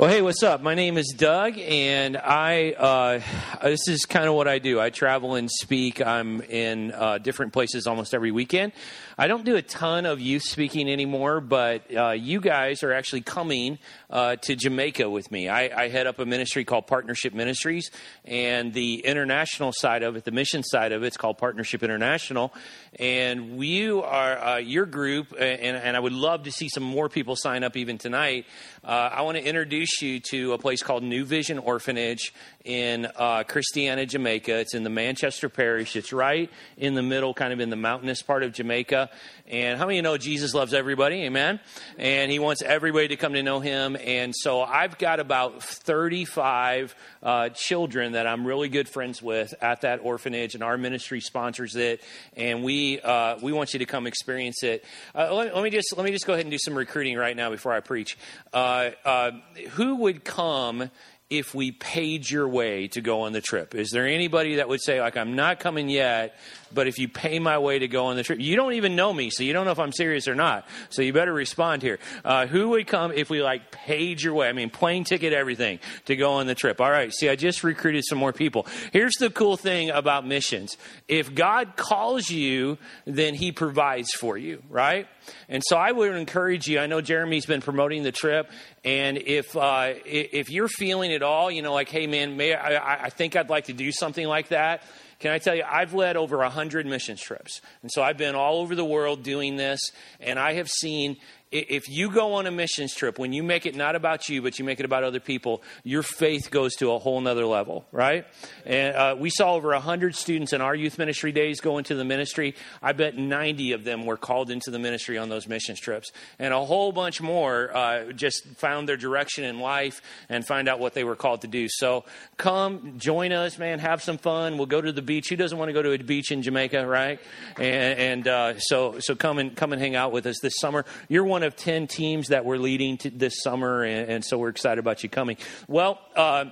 Well, hey, what's up? My name is Doug, and I uh, this is kind of what I do. I travel and speak. I'm in uh, different places almost every weekend. I don't do a ton of youth speaking anymore, but uh, you guys are actually coming uh, to Jamaica with me. I, I, head up a ministry called Partnership Ministries, and the international side of it, the mission side of it, it's called Partnership International. And you are uh, your group, and, and, I would love to see some more people sign up even tonight. Uh, I want to introduce you to a place called New Vision Orphanage in uh, Christiana, Jamaica. It's in the Manchester Parish. It's right in the middle, kind of in the mountainous part of Jamaica. And how many of you know Jesus loves everybody? Amen. And he wants everybody to come to know him. And so I've got about 35 uh, children that I'm really good friends with at that orphanage, and our ministry sponsors it. And we uh, we want you to come experience it. Uh, let, let, me just let me just go ahead and do some recruiting right now before I preach. Uh, uh, who would come if we paid your way to go on the trip? Is there anybody that would say, like, I'm not coming yet, but if you pay my way to go on the trip, you don't even know me, so you don't know if I'm serious or not. So you better respond here. Uh, who would come if we, like, paid your way? I mean, plane ticket, everything to go on the trip. All right, see, I just recruited some more people. Here's the cool thing about missions if God calls you, then he provides for you, right? And so I would encourage you. I know Jeremy's been promoting the trip, and if uh, if you're feeling it all, you know, like, hey man, may I, I think I'd like to do something like that. Can I tell you, I've led over 100 mission trips. And so I've been all over the world doing this, and I have seen if you go on a missions trip, when you make it not about you, but you make it about other people, your faith goes to a whole nother level, right? And uh, we saw over 100 students in our youth ministry days go into the ministry. I bet 90 of them were called into the ministry on those missions trips. And a whole bunch more uh, just found their direction in life and find out what they were called to do. So come, join us, man, have some fun. We'll go to the beach. Who doesn't want to go to a beach in Jamaica, right? And, and uh, so, so come and, come and hang out with us this summer. You're one one of 10 teams that we're leading this summer, and, and, so we're excited about you coming. Well, uh,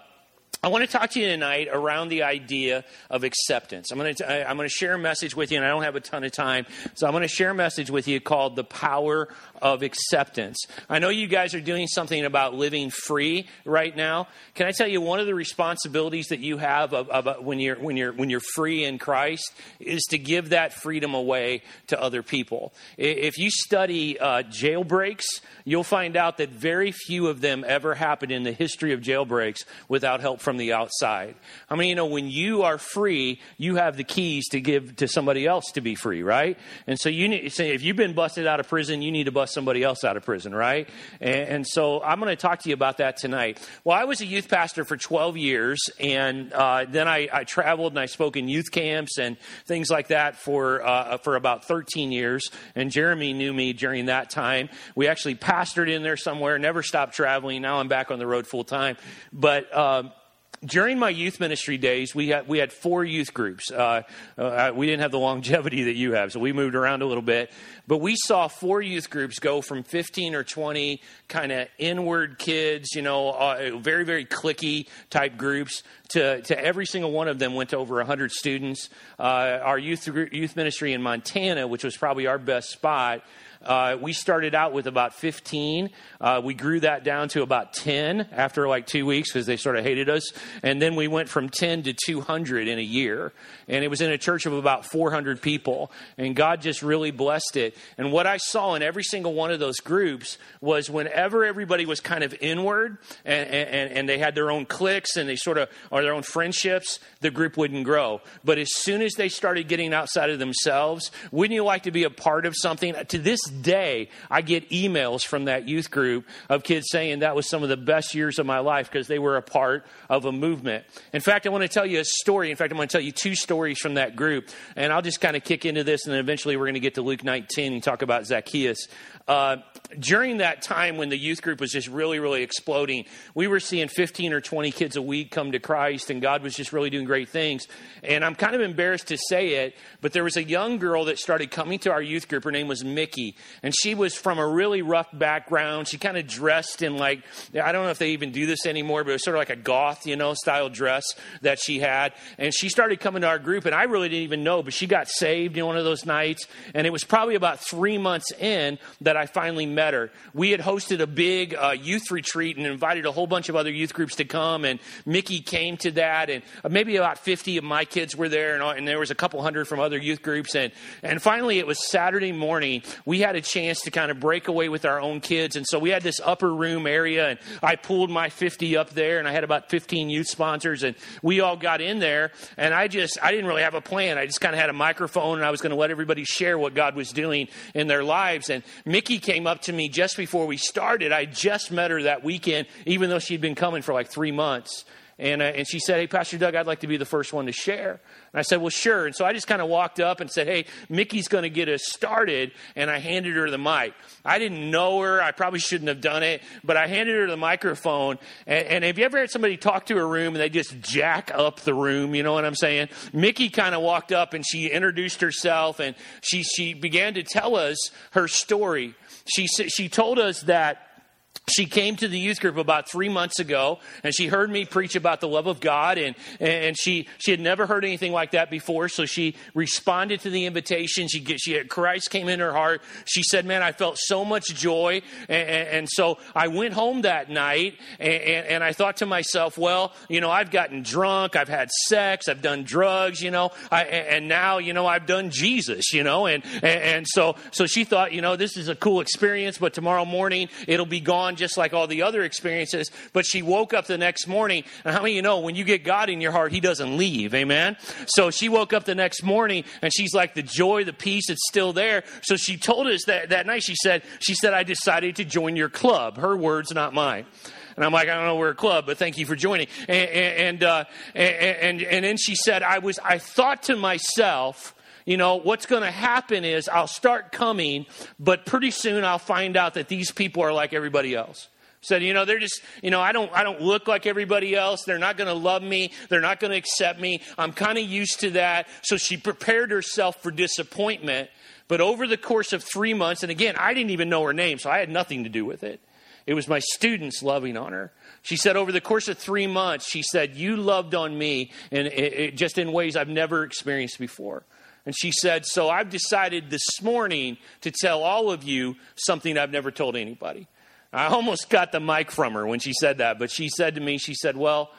I want to talk to you tonight around the idea of acceptance. I'm going, to, I'm going to share a message with you, and I don't have a ton of time, so I'm going to share a message with you called The Power of Acceptance. I know you guys are doing something about living free right now. Can I tell you one of the responsibilities that you have of, of, when, you're, when, you're, when you're free in Christ is to give that freedom away to other people? If you study uh, jailbreaks, you'll find out that very few of them ever happened in the history of jailbreaks without help from the outside. I mean, you know, when you are free, you have the keys to give to somebody else to be free, right? And so you need, say, if you've been busted out of prison, you need to bust somebody else out of prison, right? And, and so I'm going to talk to you about that tonight. Well, I was a youth pastor for 12 years, and uh, then I, I, traveled and I spoke in youth camps and things like that for uh, for about 13 years. And Jeremy knew me during that time. We actually pastored in there somewhere, never stopped traveling. Now I'm back on the road full time, but. Um, during my youth ministry days, we had we had four youth groups. Uh, uh, we didn't have the longevity that you have, so we moved around a little bit. But we saw four youth groups go from 15 or 20 kind of inward kids, you know, uh, very very clicky type groups, to to every single one of them went to over 100 students. Uh, our youth youth ministry in Montana, which was probably our best spot. Uh, we started out with about 15. Uh, we grew that down to about 10 after like two weeks because they sort of hated us. And then we went from 10 to 200 in a year. And it was in a church of about 400 people. And God just really blessed it. And what I saw in every single one of those groups was whenever everybody was kind of inward and, and, and they had their own cliques and they sort of, or their own friendships, the group wouldn't grow. But as soon as they started getting outside of themselves, wouldn't you like to be a part of something? To this day, I get emails from that youth group of kids saying that was some of the best years of my life because they were a part of a movement. In fact, I want to tell you a story. In fact, I'm going to tell you two stories from that group. And I'll just kind of kick into this, and then eventually we're going to get to Luke 19 and talk about Zacchaeus. Uh, during that time when the youth group was just really, really exploding, we were seeing 15 or 20 kids a week come to Christ, and God was just really doing great things. And I'm kind of embarrassed to say it, but there was a young girl that started coming to our youth group. Her name was Mickey, and she was from a really rough background. She kind of dressed in like, I don't know if they even do this anymore, but it was sort of like a goth, you know, style dress that she had. And she started coming to our group, and I really didn't even know, but she got saved in one of those nights. And it was probably about three months in that I finally met her. We had hosted a big uh, youth retreat and invited a whole bunch of other youth groups to come, and Mickey came to that, and uh, maybe about 50 of my kids were there, and, and there was a couple hundred from other youth groups. And, and finally, it was Saturday morning. We had a chance to kind of break away with our own kids, and so we had this upper room area, and I pulled my 50 up there, and I had about 15 youth sponsors, and we all got in there, and I just, I didn't really have a plan. I just kind of had a microphone, and I was going to let everybody share what God was doing in their lives. And Mickey came up to me just before we started. I just met her that weekend, even though she'd been coming for like three months. And, uh, and she said, Hey, Pastor Doug, I'd like to be the first one to share. And I said, Well, sure. And so I just kind of walked up and said, Hey, Mickey's going to get us started. And I handed her the mic. I didn't know her. I probably shouldn't have done it, but I handed her the microphone. And, and have you ever had somebody talk to a room and they just jack up the room? You know what I'm saying? Mickey kind of walked up and she introduced herself and she, she began to tell us her story. She, she told us that she came to the youth group about three months ago and she heard me preach about the love of God and, and she, she had never heard anything like that before. So she responded to the invitation. She, she had, Christ came in her heart. She said, man, I felt so much joy. And, and, and so I went home that night and, and, I thought to myself, well, you know, I've gotten drunk. I've had sex. I've done drugs, you know, I, and now, you know, I've done Jesus, you know, and, and so, so she thought, you know, this is a cool experience, but tomorrow morning it'll be gone just like all the other experiences. But she woke up the next morning, and how many you know when you get God in your heart, He doesn't leave? Amen? So she woke up the next morning, and she's like, the joy, the peace, it's still there. So she told us that, that night, she said, she said, I decided to join your club. Her words, not mine. And I'm like, I don't know, we're a club, but thank you for joining. And, and, uh, and, and, then she said, I was, I thought to myself, you know, what's going to happen is I'll start coming, but pretty soon I'll find out that these people are like everybody else. Said, you know, they're just, you know, I don't, I don't look like everybody else. They're not going to love me. They're not going to accept me. I'm kind of used to that. So she prepared herself for disappointment. But over the course of three months, and again, I didn't even know her name, so I had nothing to do with it. It was my students loving on her. She said, over the course of three months, she said, You loved on me and it, it, just in ways I've never experienced before. And she said, So I've decided this morning to tell all of you something I've never told anybody. I almost got the mic from her when she said that, but she said to me, She said, Well,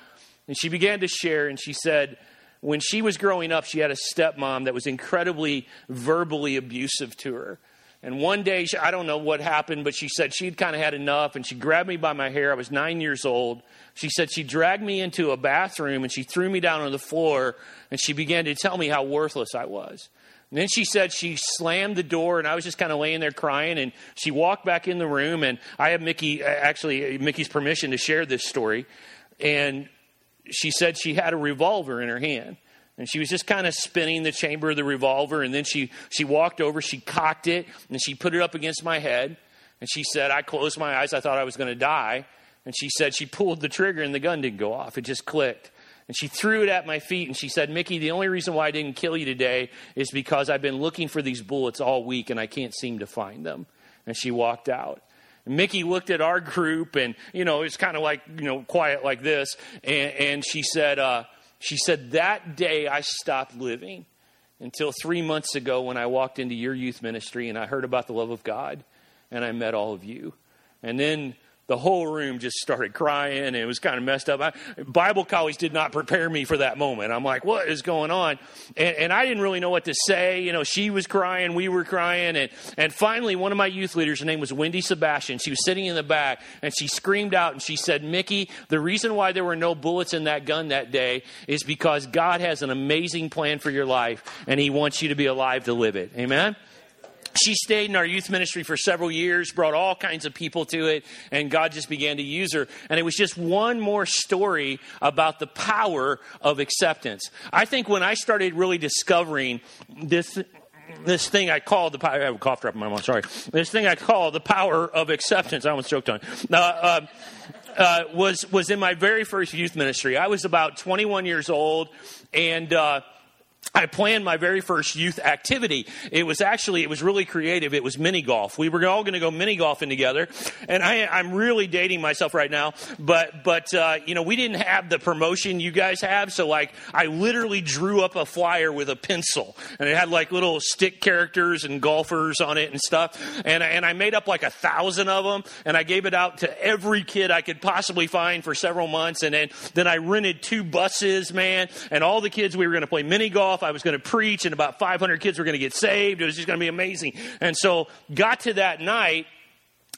and she began to share, and she said, when she was growing up, she had a stepmom that was incredibly verbally abusive to her. And one day, I don't know what happened, but she said she'd kind of had enough and she grabbed me by my hair. I was nine years old. She said she dragged me into a bathroom and she threw me down on the floor and she began to tell me how worthless I was. And then she said she slammed the door and I was just kind of laying there crying and she walked back in the room and I have Mickey, actually, Mickey's permission to share this story. And she said she had a revolver in her hand and she was just kind of spinning the chamber of the revolver and then she she walked over she cocked it and she put it up against my head and she said i closed my eyes i thought i was going to die. And she said she pulled the trigger and the gun didn't go off it just clicked. And she threw it at my feet and she said mickey the only reason why i didn't kill you today is because i've been looking for these bullets all week and i can't seem to find them. And she walked out. And Mickey looked at our group and, you know, it's kind of like, you know, quiet like this. And, and she said, uh, she said, That day I stopped living until three months ago when I walked into your youth ministry and I heard about the love of God and I met all of you. And then the whole room just started crying and it was kind of messed up. I, Bible college did not prepare me for that moment. I'm like, what is going on? And, and, I didn't really know what to say. You know, she was crying, we were crying. And, and finally, one of my youth leaders, her name was Wendy Sebastian, she was sitting in the back and she screamed out and she said, Mickey, the reason why there were no bullets in that gun that day is because God has an amazing plan for your life and he wants you to be alive to live it. Amen? She stayed in our youth ministry for several years, brought all kinds of people to it, and God just began to use her. And it was just one more story about the power of acceptance. I think when I started really discovering this this thing I call the power. I have a cough drop in my mouth. Sorry. This thing I call the power of acceptance. I almost choked on. Uh, uh, uh, was was in my very first youth ministry. I was about 21 years old, and uh, I planned my very first youth activity. It was actually, it was really creative. It was mini golf. We were all going to go mini golfing together. And I, am really dating myself right now. But, but, uh, you know, we didn't have the promotion you guys have. So like, I literally drew up a flyer with a pencil and it had like little stick characters and golfers on it and stuff. And, and I made up like a thousand of them and I gave it out to every kid I could possibly find for several months. And then, then I rented two buses, man, and all the kids, we were going to play mini golf I was going to preach, and about 500 kids were going to get saved. It was just going to be amazing. And so, got to that night,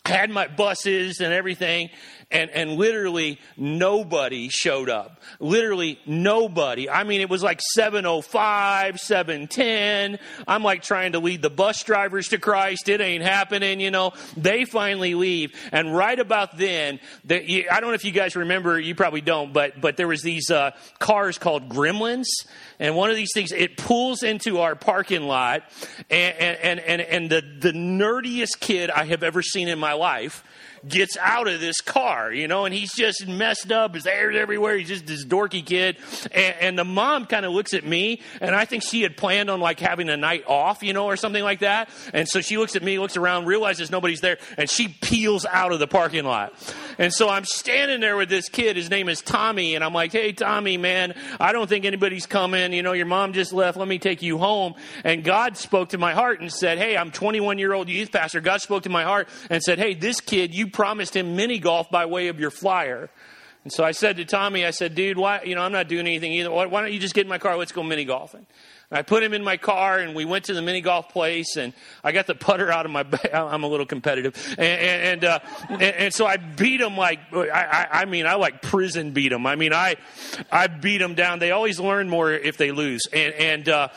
had my buses and everything, and, and literally nobody showed up. Literally nobody. I mean, it was like 705, 710. I'm like trying to lead the bus drivers to Christ. It ain't happening, you know. They finally leave. And right about then, the, I don't know if you guys remember, you probably don't, but, but there was these uh, cars called Gremlins. And one of these things, it pulls into our parking lot. And, and, and, and the, the nerdiest kid I have ever seen in my life gets out of this car, you know, and he's just messed up. His hair's everywhere. He's just this dorky kid. And, and the mom kind of looks at me, and I think she had planned on like having a night off, you know, or something like that. And so she looks at me, looks around, realizes nobody's there, and she peels out of the parking lot. And so I'm standing there with this kid. His name is Tommy, and I'm like, hey, Tommy, man, I don't think anybody's coming. You know, your mom just left. Let me take you home. And God spoke to my heart and said, hey, I'm 21 year old youth pastor. God spoke to my heart and said, hey, this kid, you promised him mini golf by way of your flyer. And so I said to Tommy, I said, dude, why, you know, I'm not doing anything either. Why, why don't you just get in my car? Let's go mini golfing. And I put him in my car and we went to the mini golf place and I got the putter out of my, I'm a little competitive. And, and, uh, and, and, so I beat him like, I, I, I mean, I like prison beat him. I mean, I, I beat him down. They always learn more if they lose. And, and, uh,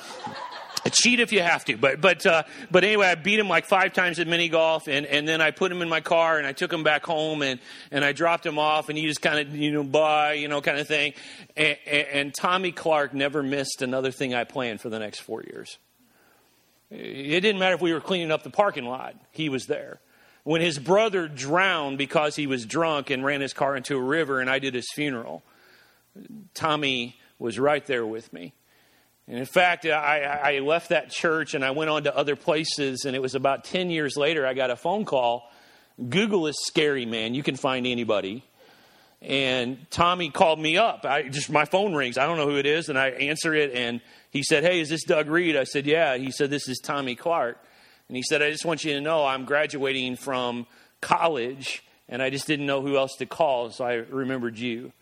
cheat if you have to. But but uh, but anyway, I beat him like five times at mini golf, and, and then I put him in my car and I took him back home and, and I dropped him off, and he just kind of you know bye you know kind of thing. And, and, and Tommy Clark never missed another thing I planned for the next four years. It didn't matter if we were cleaning up the parking lot; he was there. When his brother drowned because he was drunk and ran his car into a river, and I did his funeral, Tommy was right there with me. And in fact, I, I, left that church and I went on to other places, and it was about 10 years later I got a phone call. Google is scary, man. You can find anybody. And Tommy called me up. I just my phone rings. I don't know who it is, and I answer it, and he said, "Hey, is this Doug Reed?" I said, "Yeah." He said, "This is Tommy Clark," and he said, "I just want you to know I'm graduating from college, and I just didn't know who else to call, so I remembered you."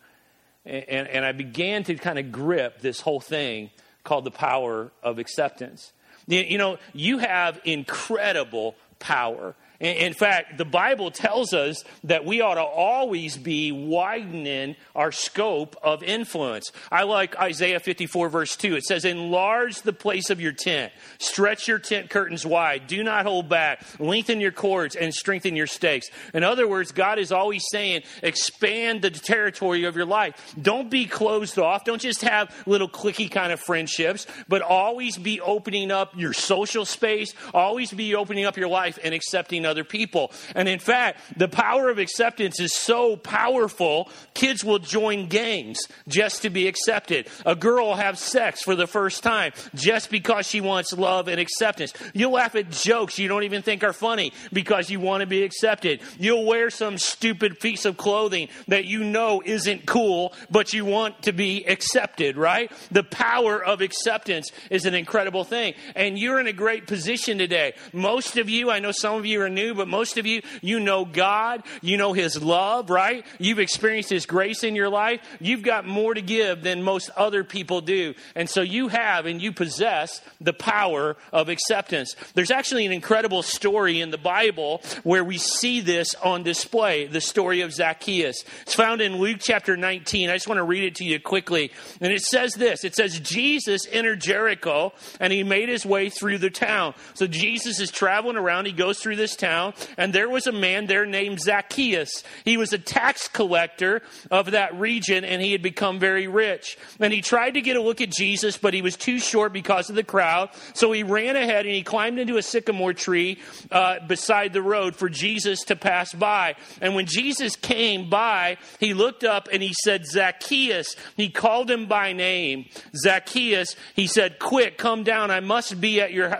And, and, and I began to kind of grip this whole thing called the power of acceptance. You know, you have incredible power. In fact, the Bible tells us that we ought to always be widening our scope of influence. I like Isaiah 54, verse 2. It says, Enlarge the place of your tent, stretch your tent curtains wide, do not hold back, lengthen your cords, and strengthen your stakes. In other words, God is always saying, expand the territory of your life. Don't be closed off. Don't just have little clicky kind of friendships, but always be opening up your social space, always be opening up your life and accepting other people. And in fact, the power of acceptance is so powerful, kids will join gangs just to be accepted. A girl will have sex for the first time just because she wants love and acceptance. You'll laugh at jokes you don't even think are funny because you want to be accepted. You'll wear some stupid piece of clothing that you know isn't cool, but you want to be accepted, right? The power of acceptance is an incredible thing. And you're in a great position today. Most of you, I know some of you are new but most of you, you know God, you know His love, right? You've experienced His grace in your life. You've got more to give than most other people do. And so you have and you possess the power of acceptance. There's actually an incredible story in the Bible where we see this on display the story of Zacchaeus. It's found in Luke chapter 19. I just want to read it to you quickly. And it says this it says, Jesus entered Jericho and he made his way through the town. So Jesus is traveling around, he goes through this town and there was a man there named Zacchaeus. He was a tax collector of that region, and he had become very rich. And he tried to get a look at Jesus, but he was too short because of the crowd. So he ran ahead and he climbed into a sycamore tree uh, beside the road for Jesus to pass by. And when Jesus came by, he looked up and he said, Zacchaeus. He called him by name. Zacchaeus, he said, Quick, come down. I must be at your,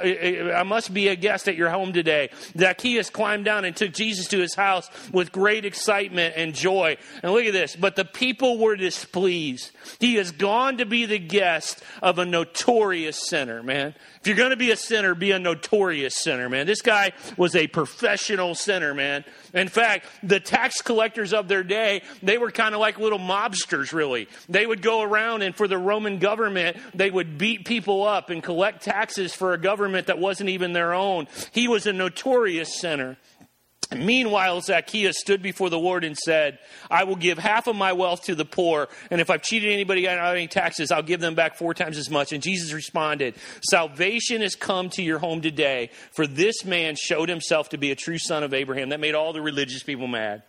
I must be a guest at your home today. Zacchaeus climbed down and took Jesus to his house with great excitement and joy. And look at this. But the people were displeased. He has gone to be the guest of a notorious sinner, man. If you're going to be a sinner, be a notorious sinner, man. This guy was a professional sinner, man. In fact, the tax collectors of their day, they were kind of like little mobsters, really. They would go around and for the Roman government, they would beat people up and collect taxes for a government that wasn't even their own. He was a notorious sinner. Meanwhile, Zacchaeus stood before the Lord and said, I will give half of my wealth to the poor, and if I've cheated anybody out of any taxes, I'll give them back four times as much. And Jesus responded, Salvation has come to your home today, for this man showed himself to be a true son of Abraham. That made all the religious people mad.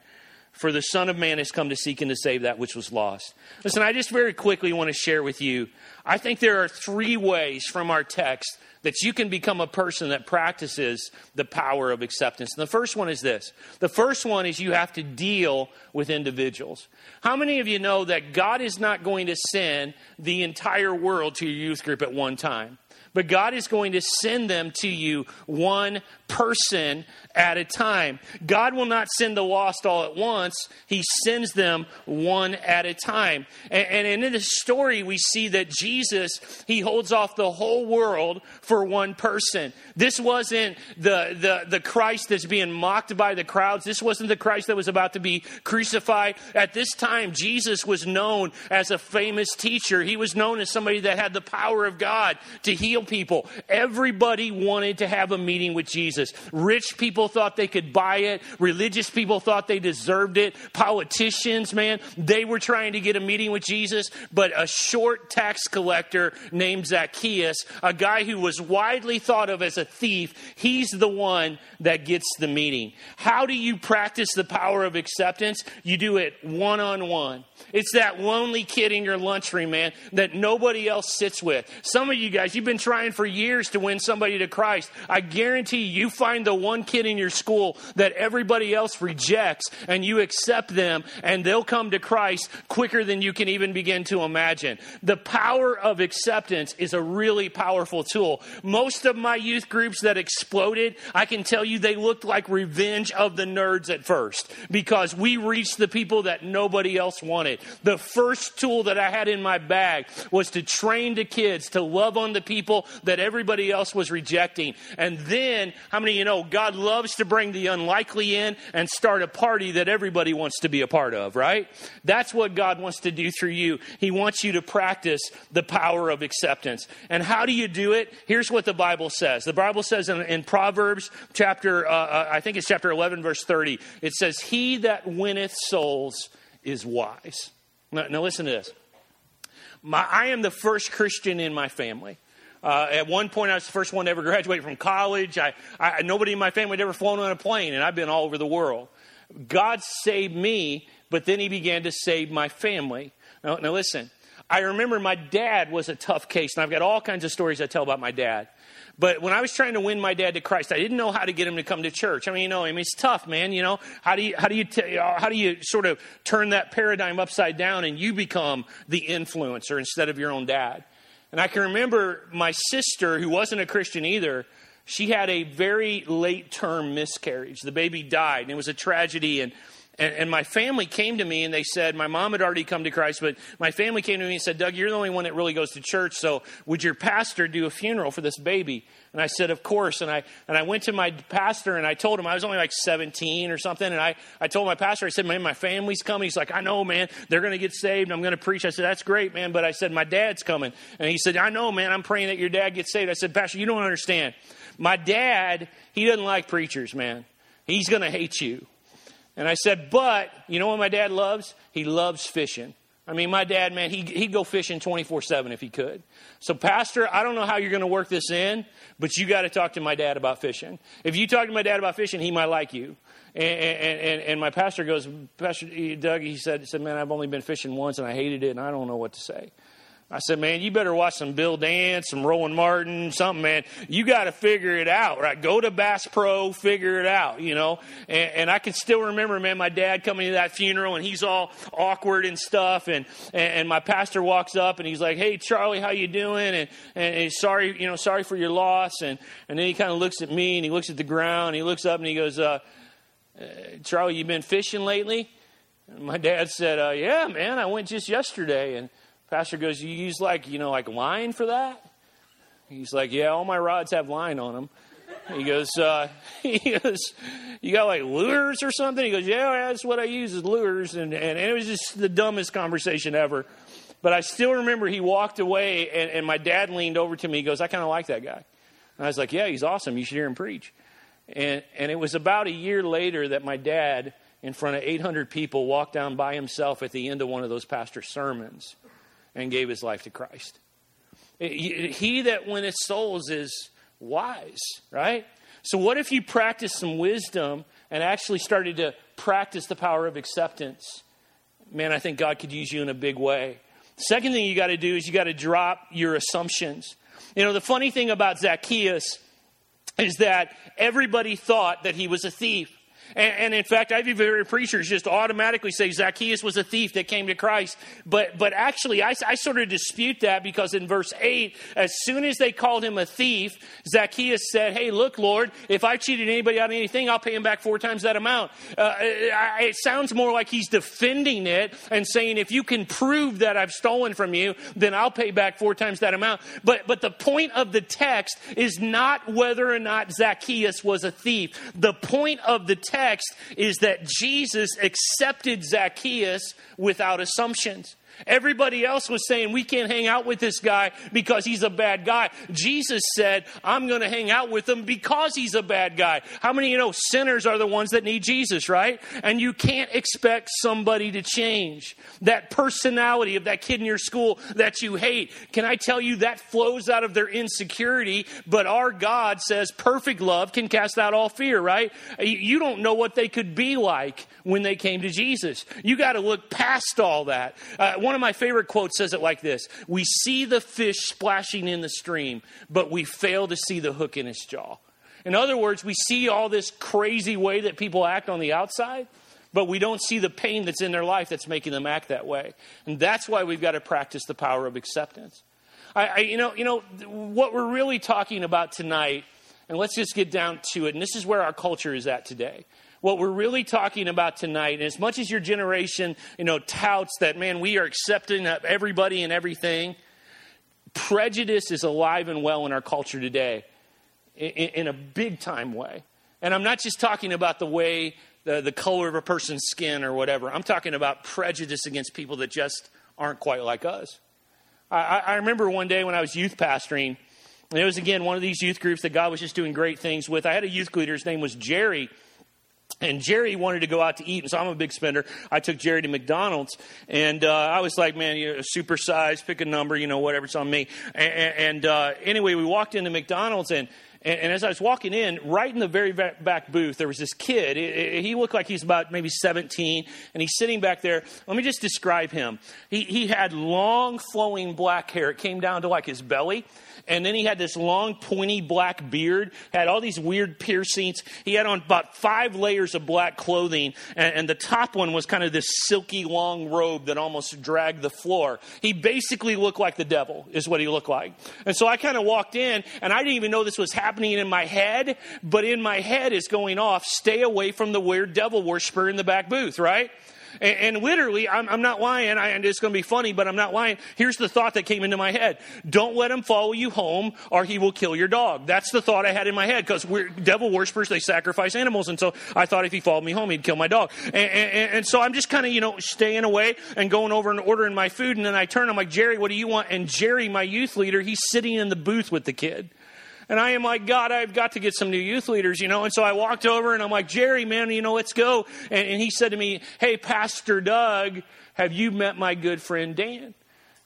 For the Son of Man has come to seek and to save that which was lost. Listen, I just very quickly want to share with you. I think there are three ways from our text that you can become a person that practices the power of acceptance. And the first one is this the first one is you have to deal with individuals. How many of you know that God is not going to send the entire world to your youth group at one time? But God is going to send them to you one person at a time. God will not send the lost all at once, He sends them one at a time. And, and in this story, we see that Jesus, He holds off the whole world for one person. This wasn't the, the, the Christ that's being mocked by the crowds. This wasn't the Christ that was about to be crucified. At this time, Jesus was known as a famous teacher. He was known as somebody that had the power of God to heal people. Everybody wanted to have a meeting with Jesus. Rich people thought they could buy it. Religious people thought they deserved it. Politicians, man, they were trying to get a meeting with Jesus. But a short tax collector named Zacchaeus, a guy who was widely thought of as a thief, he's the one that gets the meeting. How do you practice the power of acceptance? You do it one on one. It's that lonely kid in your lunchroom, man, that nobody else sits with. Some of you guys, you've been trying for years to win somebody to Christ. I guarantee you find the one kid in your school that everybody else rejects and you accept them and they'll come to Christ quicker than you can even begin to imagine. The power of acceptance is a really powerful tool. Most of my youth groups that exploded, I can tell you they looked like revenge of the nerds at first because we reached the people that nobody else wanted. The first tool that I had in my bag was to train the kids to love on the people that everybody else was rejecting. And then, how many of you know God loves to bring the unlikely in and start a party that everybody wants to be a part of, right? That's what God wants to do through you. He wants you to practice the power of acceptance. And how do you do it? Here's what the Bible says. The Bible says in, in Proverbs chapter, uh, uh I think it's chapter 11, verse 30, it says, He that winneth souls is wise. Now, now listen to this. My, I am the first Christian in my family. Uh, at one point, I was the first one to ever graduate from college. I, I, nobody in my family had ever flown on a plane, and I've been all over the world. God saved me, but then He began to save my family. Now, now listen, I remember my dad was a tough case, and I've got all kinds of stories I tell about my dad. But when I was trying to win my dad to Christ, I didn't know how to get him to come to church. I mean, you know, I mean, it's tough, man. You know, how do you how do you t- how do you sort of turn that paradigm upside down and you become the influencer instead of your own dad? And I can remember my sister, who wasn't a Christian either. She had a very late term miscarriage. The baby died, and it was a tragedy. And and, and, my family came to me and they said, my mom had already come to Christ, but my family came to me and said, Doug, you're the only one that really goes to church, so would your pastor do a funeral for this baby? And I said, of course. And I, and I went to my pastor and I told him I was only like 17 or something. And I, I told my pastor, I said, man, my family's coming. He's like, I know, man, they're going to get saved. I'm going to preach. I said, that's great, man. But I said, my dad's coming. And he said, I know, man, I'm praying that your dad gets saved. I said, Pastor, you don't understand. My dad, he doesn't like preachers, man. He's going to hate you. And I said, but you know what my dad loves? He loves fishing. I mean, my dad, man, he, he'd go fishing 24 7 if he could. So, Pastor, I don't know how you're going to work this in, but you got to talk to my dad about fishing. If you talk to my dad about fishing, he might like you. And, and, and, my pastor goes, Pastor Doug, he said, he said, man, I've only been fishing once and I hated it and I don't know what to say. I said, man, you better watch some Bill Dance, some Roland Martin, something, man. You got to figure it out, right? Go to Bass Pro, figure it out, you know. And, and, I can still remember, man, my dad coming to that funeral and he's all awkward and stuff. And, and, my pastor walks up and he's like, hey, Charlie, how you doing? And, and he's sorry, you know, sorry for your loss. And, and then he kind of looks at me and he looks at the ground and he looks up and he goes, uh, uh Charlie, you been fishing lately? And my dad said, uh, yeah, man, I went just yesterday. And, Pastor goes, You use like, you know, like line for that? He's like, Yeah, all my rods have line on them. He goes, uh, he goes, you got like lures or something? He goes, yeah, that's what I use is lures. And, and, and it was just the dumbest conversation ever. But I still remember he walked away and, and my dad leaned over to me. He goes, I kind of like that guy. And I was like, yeah, he's awesome. You should hear him preach. And, and it was about a year later that my dad, in front of 800 people, walked down by himself at the end of one of those pastor sermons and gave his life to Christ. Eh, he that winneth souls is wise, right? So, what if you practice some wisdom and actually started to practice the power of acceptance? Man, I think God could use you in a big way. Second thing you got to do is you got to drop your assumptions. You know, the funny thing about Zacchaeus is that everybody thought that he was a thief. And, and, in fact, I've even heard preachers just automatically say Zacchaeus was a thief that came to Christ. But, but actually, I, I sort of dispute that because in verse 8, as soon as they called him a thief, Zacchaeus said, Hey, look, Lord, if I cheated anybody out of anything, I'll pay him back four times that amount. Uh, it sounds more like he's defending it and saying, If you can prove that I've stolen from you, then I'll pay back four times that amount. But, but the point of the text is not whether or not Zacchaeus was a thief. The point of the text text is that Jesus accepted Zacchaeus without assumptions. Everybody else was saying, We can't hang out with this guy because he's a bad guy. Jesus said, I'm going to hang out with him because he's a bad guy. How many you know sinners are the ones that need Jesus, right? And you can't expect somebody to change. That personality of that kid in your school that you hate, can I tell you that flows out of their insecurity? But our God says perfect love can cast out all fear, right? You don't know what they could be like when they came to Jesus. You got to look past all that. Uh, one of my favorite quotes says it like this We see the fish splashing in the stream, but we fail to see the hook in its jaw. In other words, we see all this crazy way that people act on the outside, but we don't see the pain that's in their life that's making them act that way. And that's why we've got to practice the power of acceptance. I, I, you, know, you know, what we're really talking about tonight, and let's just get down to it, and this is where our culture is at today what we're really talking about tonight, and as much as your generation, you know, touts that, man, we are accepting of everybody and everything, prejudice is alive and well in our culture today in, in a big time way. And I'm not just talking about the way, the, the color of a person's skin or whatever. I'm talking about prejudice against people that just aren't quite like us. I, I remember one day when I was youth pastoring, and it was again one of these youth groups that God was just doing great things with. I had a youth leader, his name was Jerry. And Jerry wanted to go out to eat, and so I'm a big spender. I took Jerry to McDonald's, and uh, I was like, "Man, you know, super size, pick a number, you know, whatever, it's on me." And, and uh, anyway, we walked into McDonald's, and and, and, as I was walking in, right in the very back booth, there was this kid. He looked like he's about maybe 17, and he's sitting back there. Let me just describe him. He, he had long, flowing black hair. It came down to like his belly. And then he had this long, pointy black beard, had all these weird piercings. He had on about five layers of black clothing, and, and the top one was kind of this silky, long robe that almost dragged the floor. He basically looked like the devil, is what he looked like. And so I kind of walked in, and I didn't even know this was happening happening in my head, but in my head is going off, stay away from the weird devil worshiper in the back booth, right? And, and literally, I'm, I'm, not lying, I, and it's going to be funny, but I'm not lying. Here's the thought that came into my head Don't let him follow you home, or he will kill your dog. That's the thought I had in my head because we're devil worshippers, they sacrifice animals. And so I thought if he followed me home, he'd kill my dog. And, and, and so I'm just kind of, you know, staying away and going over and ordering my food. And then I turn, I'm like, Jerry, what do you want? And Jerry, my youth leader, he's sitting in the booth with the kid. And I am like, God, I've got to get some new youth leaders, you know. And so I walked over and I'm like, Jerry, man, you know, let's go. And, and he said to me, Hey, Pastor Doug, have you met my good friend Dan?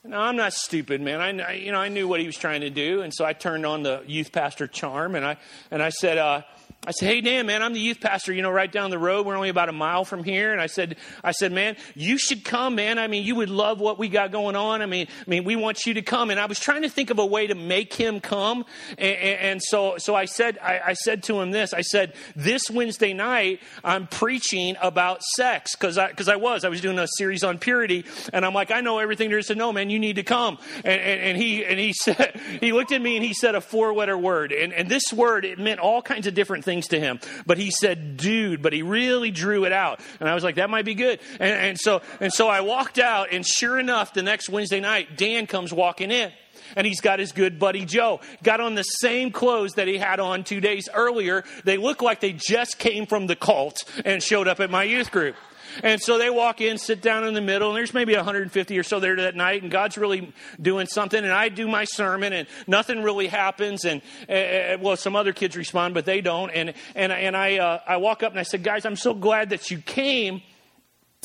Now, I'm not stupid, man. I, you know, I knew what he was trying to do. And so I turned on the youth pastor charm and I, and I said, uh, I said, "Hey Dan, man, I'm the youth pastor. You know, right down the road. We're only about a mile from here." And I said, "I said, man, you should come, man. I mean, you would love what we got going on. I mean, I mean, we want you to come." And I was trying to think of a way to make him come. And, and so, so I said, I, I, said to him this. I said, "This Wednesday night, I'm preaching about sex because I because I was I was doing a series on purity, and I'm like, I know everything there is to know, man. You need to come." And, and, and he and he said he looked at me and he said a four letter word, and and this word it meant all kinds of different things to him. But he said, dude, but he really drew it out. And I was like, that might be good. And, and so, and so I walked out and sure enough, the next Wednesday night, Dan comes walking in and he's got his good buddy Joe. Got on the same clothes that he had on two days earlier. They look like they just came from the cult and showed up at my youth group. And so they walk in, sit down in the middle, and there's maybe 150 or so there that night, and God's really doing something. And I do my sermon, and nothing really happens. And uh, well, some other kids respond, but they don't. And and and I uh, I walk up and I said, guys, I'm so glad that you came.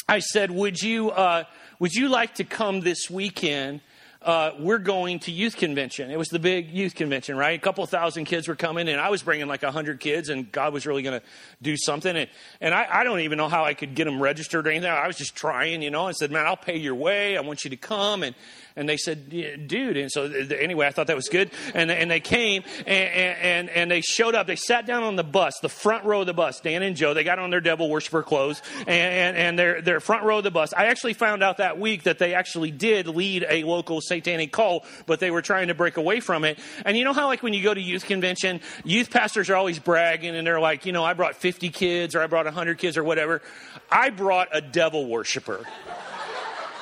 I said, would you uh, would you like to come this weekend? Uh, we're going to youth convention. It was the big youth convention, right? A couple thousand kids were coming, and I was bringing like a hundred kids, and God was really going to do something. And, and I, I, don't even know how I could get them registered or anything. I was just trying, you know, and said, man, I'll pay your way. I want you to come. And, and they said, dude. And so anyway, I thought that was good. And, and they came and, and, and they showed up. They sat down on the bus, the front row of the bus, Dan and Joe. They got on their devil worshiper clothes and, and, and they're, they're front row of the bus. I actually found out that week that they actually did lead a local satanic cult, but they were trying to break away from it. And you know how, like, when you go to youth convention, youth pastors are always bragging and they're like, you know, I brought 50 kids or I brought 100 kids or whatever. I brought a devil worshiper.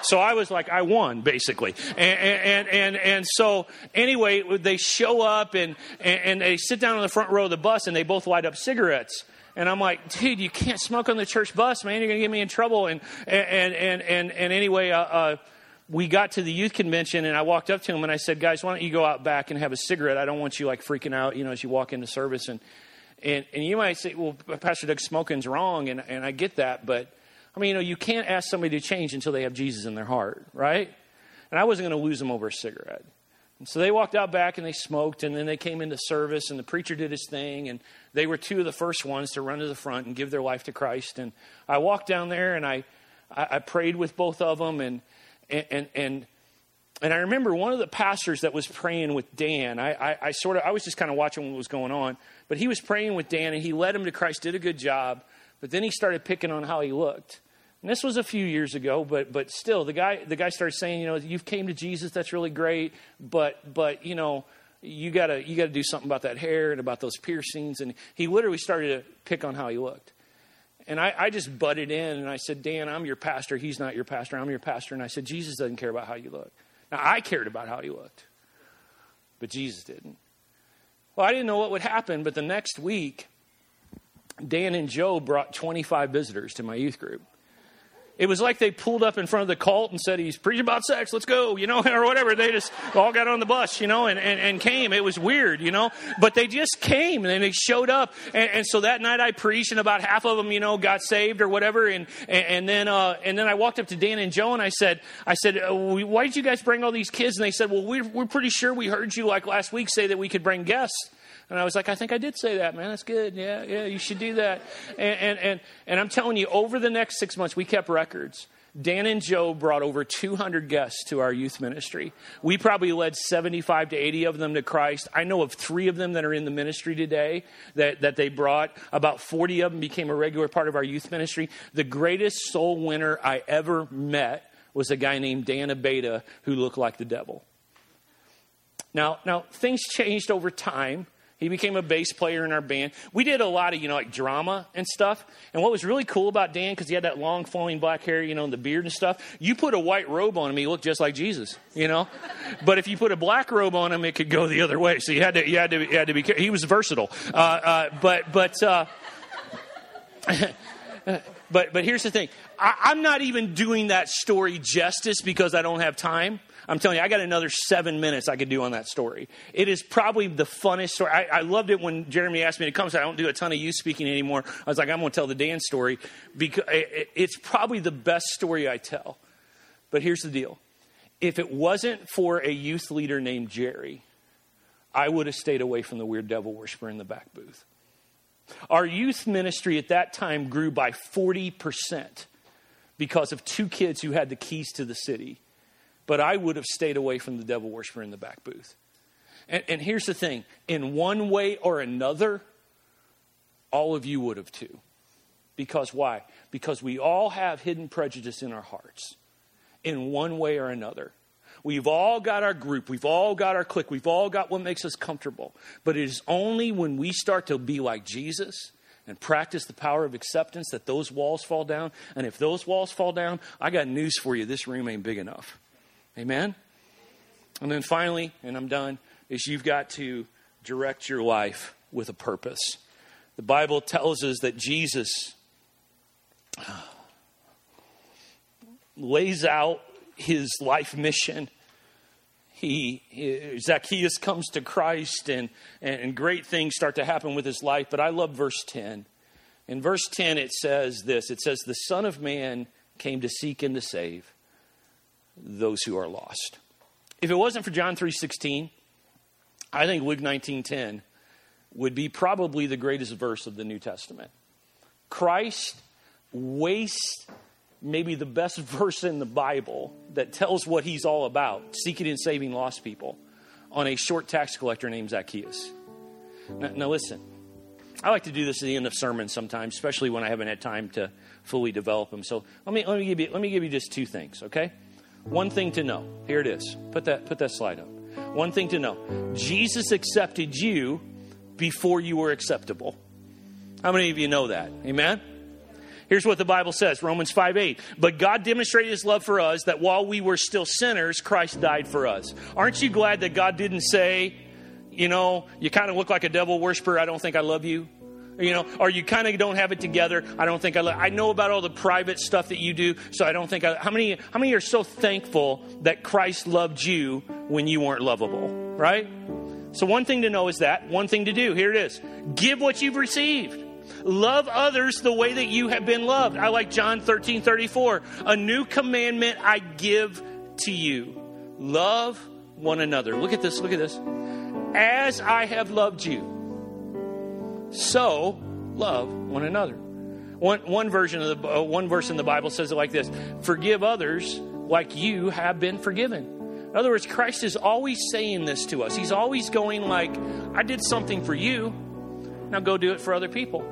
So I was like, I won, basically. And, and, and, and so, anyway, they show up and, and they sit down on the front row of the bus and they both light up cigarettes. And I'm like, dude, you can't smoke on the church bus, man. You're going to get me in trouble. And, and, and, and, and anyway, uh, uh, we got to the youth convention and I walked up to him and I said, guys, why don't you go out back and have a cigarette? I don't want you like freaking out, you know, as you walk into service. And, and, and you might say, well, Pastor Doug, smoking's wrong. And, and I get that, but I mean, you know, you can't ask somebody to change until they have Jesus in their heart, right? And I wasn't going to lose them over a cigarette. And so they walked out back and they smoked, and then they came into service, and the preacher did his thing, and they were two of the first ones to run to the front and give their life to Christ. And I walked down there and I, I, I prayed with both of them, and, and, and, and I remember one of the pastors that was praying with Dan. I, I, I sort of, I was just kind of watching what was going on, but he was praying with Dan, and he led him to Christ, did a good job. But then he started picking on how he looked. And this was a few years ago, but but still, the guy the guy started saying, you know, you've came to Jesus, that's really great, but but you know, you gotta you gotta do something about that hair and about those piercings. And he literally started to pick on how he looked. And I, I just butted in and I said, Dan, I'm your pastor. He's not your pastor. I'm your pastor. And I said, Jesus doesn't care about how you look. Now I cared about how you looked, but Jesus didn't. Well, I didn't know what would happen, but the next week, Dan and Joe brought 25 visitors to my youth group it was like they pulled up in front of the cult and said, He's preaching about sex, let's go, you know, or whatever. They just all got on the bus, you know, and, and, and came. It was weird, you know, but they just came and they showed up. And, and, so that night I preached, and about half of them, you know, got saved or whatever. And, and, then, uh, and then I walked up to Dan and Joe and I said, I said, uh, Why did you guys bring all these kids? And they said, Well, we're, we're pretty sure we heard you like last week say that we could bring guests. And I was like, I think I did say that, man. That's good. Yeah, yeah, you should do that. And, and, and, and I'm telling you, over the next six months, we kept records. Dan and Joe brought over 200 guests to our youth ministry. We probably led 75 to 80 of them to Christ. I know of three of them that are in the ministry today that, that they brought. About 40 of them became a regular part of our youth ministry. The greatest soul winner I ever met was a guy named Dan Abeda who looked like the devil. Now, now things changed over time. He became a bass player in our band. We did a lot of, you know, like drama and stuff. And what was really cool about Dan, because he had that long flowing black hair, you know, and the beard and stuff, you put a white robe on him, he looked just like Jesus, you know? but if you put a black robe on him, it could go the other way. So you had to, you had to, you had to be, he was versatile. Uh, uh, but, but, uh, but but here's the thing. I, I'm not even doing that story justice because I don't have time. I'm telling you, I got another seven minutes I could do on that story. It is probably the funnest story. I, I loved it when Jeremy asked me to come. So I don't do a ton of youth speaking anymore. I was like, I'm going to tell the Dan story because it, it's probably the best story I tell. But here's the deal: if it wasn't for a youth leader named Jerry, I would have stayed away from the weird devil worshiper in the back booth. Our youth ministry at that time grew by 40% because of two kids who had the keys to the city but I would have stayed away from the devil worshiper in the back booth. And, and here's the thing in one way or another, all of you would have too. Because why? Because we all have hidden prejudice in our hearts in one way or another. We've all got our group, we've all got our clique, we've all got what makes us comfortable. But it is only when we start to be like Jesus and practice the power of acceptance that those walls fall down. And if those walls fall down, I got news for you this room ain't big enough. Amen? And then finally, and I'm done, is you've got to direct your life with a purpose. The Bible tells us that Jesus uh, lays out his life mission. He, Zacchaeus comes to Christ and, and great things start to happen with his life. But I love verse 10. In verse 10, it says this it says, The Son of Man came to seek and to save those who are lost. If it wasn't for John 3:16, I think Luke 19:10 would be probably the greatest verse of the New Testament. Christ wastes maybe the best verse in the Bible that tells what he's all about, seeking and saving lost people, on a short tax collector named Zacchaeus. Now, now listen, I like to do this at the end of sermons sometimes, especially when I haven't had time to fully develop them. So let me, let me, give, you, let me give you just two things, okay? One thing to know. Here it is. Put that, put that slide up. One thing to know Jesus accepted you before you were acceptable. How many of you know that? Amen? Here's what the Bible says Romans 5 8. But God demonstrated his love for us that while we were still sinners, Christ died for us. Aren't you glad that God didn't say, you know, you kind of look like a devil worshiper, I don't think I love you? You know, or you kind of don't have it together. I don't think I. I know about all the private stuff that you do, so I don't think. I, how many? How many are so thankful that Christ loved you when you weren't lovable? Right. So one thing to know is that. One thing to do. Here it is. Give what you've received. Love others the way that you have been loved. I like John 13, 34. A new commandment I give to you. Love one another. Look at this. Look at this. As I have loved you so love one another. One, one version of the uh, one verse in the Bible says it like this: "Forgive others like you have been forgiven." In other words, Christ is always saying this to us. He's always going like, "I did something for you, now go do it for other people.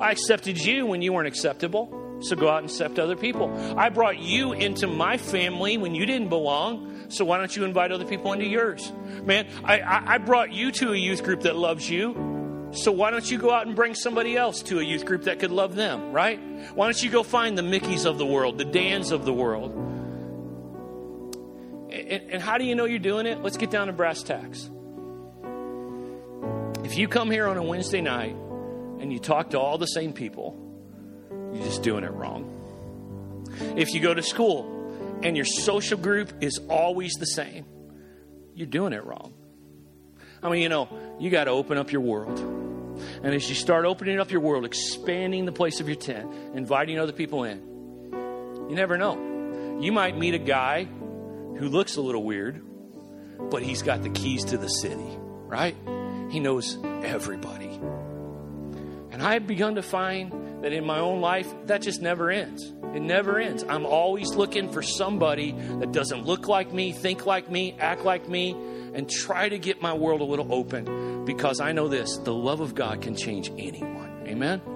I accepted you when you weren't acceptable, so go out and accept other people. I brought you into my family when you didn't belong, so why don't you invite other people into yours? Man, I, I, I brought you to a youth group that loves you." So why don't you go out and bring somebody else to a youth group that could love them, right? Why don't you go find the Mickeys of the world, the Dans of the world? And, and how do you know you're doing it? Let's get down to brass tacks. If you come here on a Wednesday night and you talk to all the same people, you're just doing it wrong. If you go to school and your social group is always the same, you're doing it wrong. I mean, you know, you got to open up your world. And as you start opening up your world, expanding the place of your tent, inviting other people in, you never know. You might meet a guy who looks a little weird, but he's got the keys to the city, right? He knows everybody. And I've begun to find that in my own life, that just never ends. It never ends. I'm always looking for somebody that doesn't look like me, think like me, act like me, and try to get my world a little open because I know this the love of God can change anyone. Amen?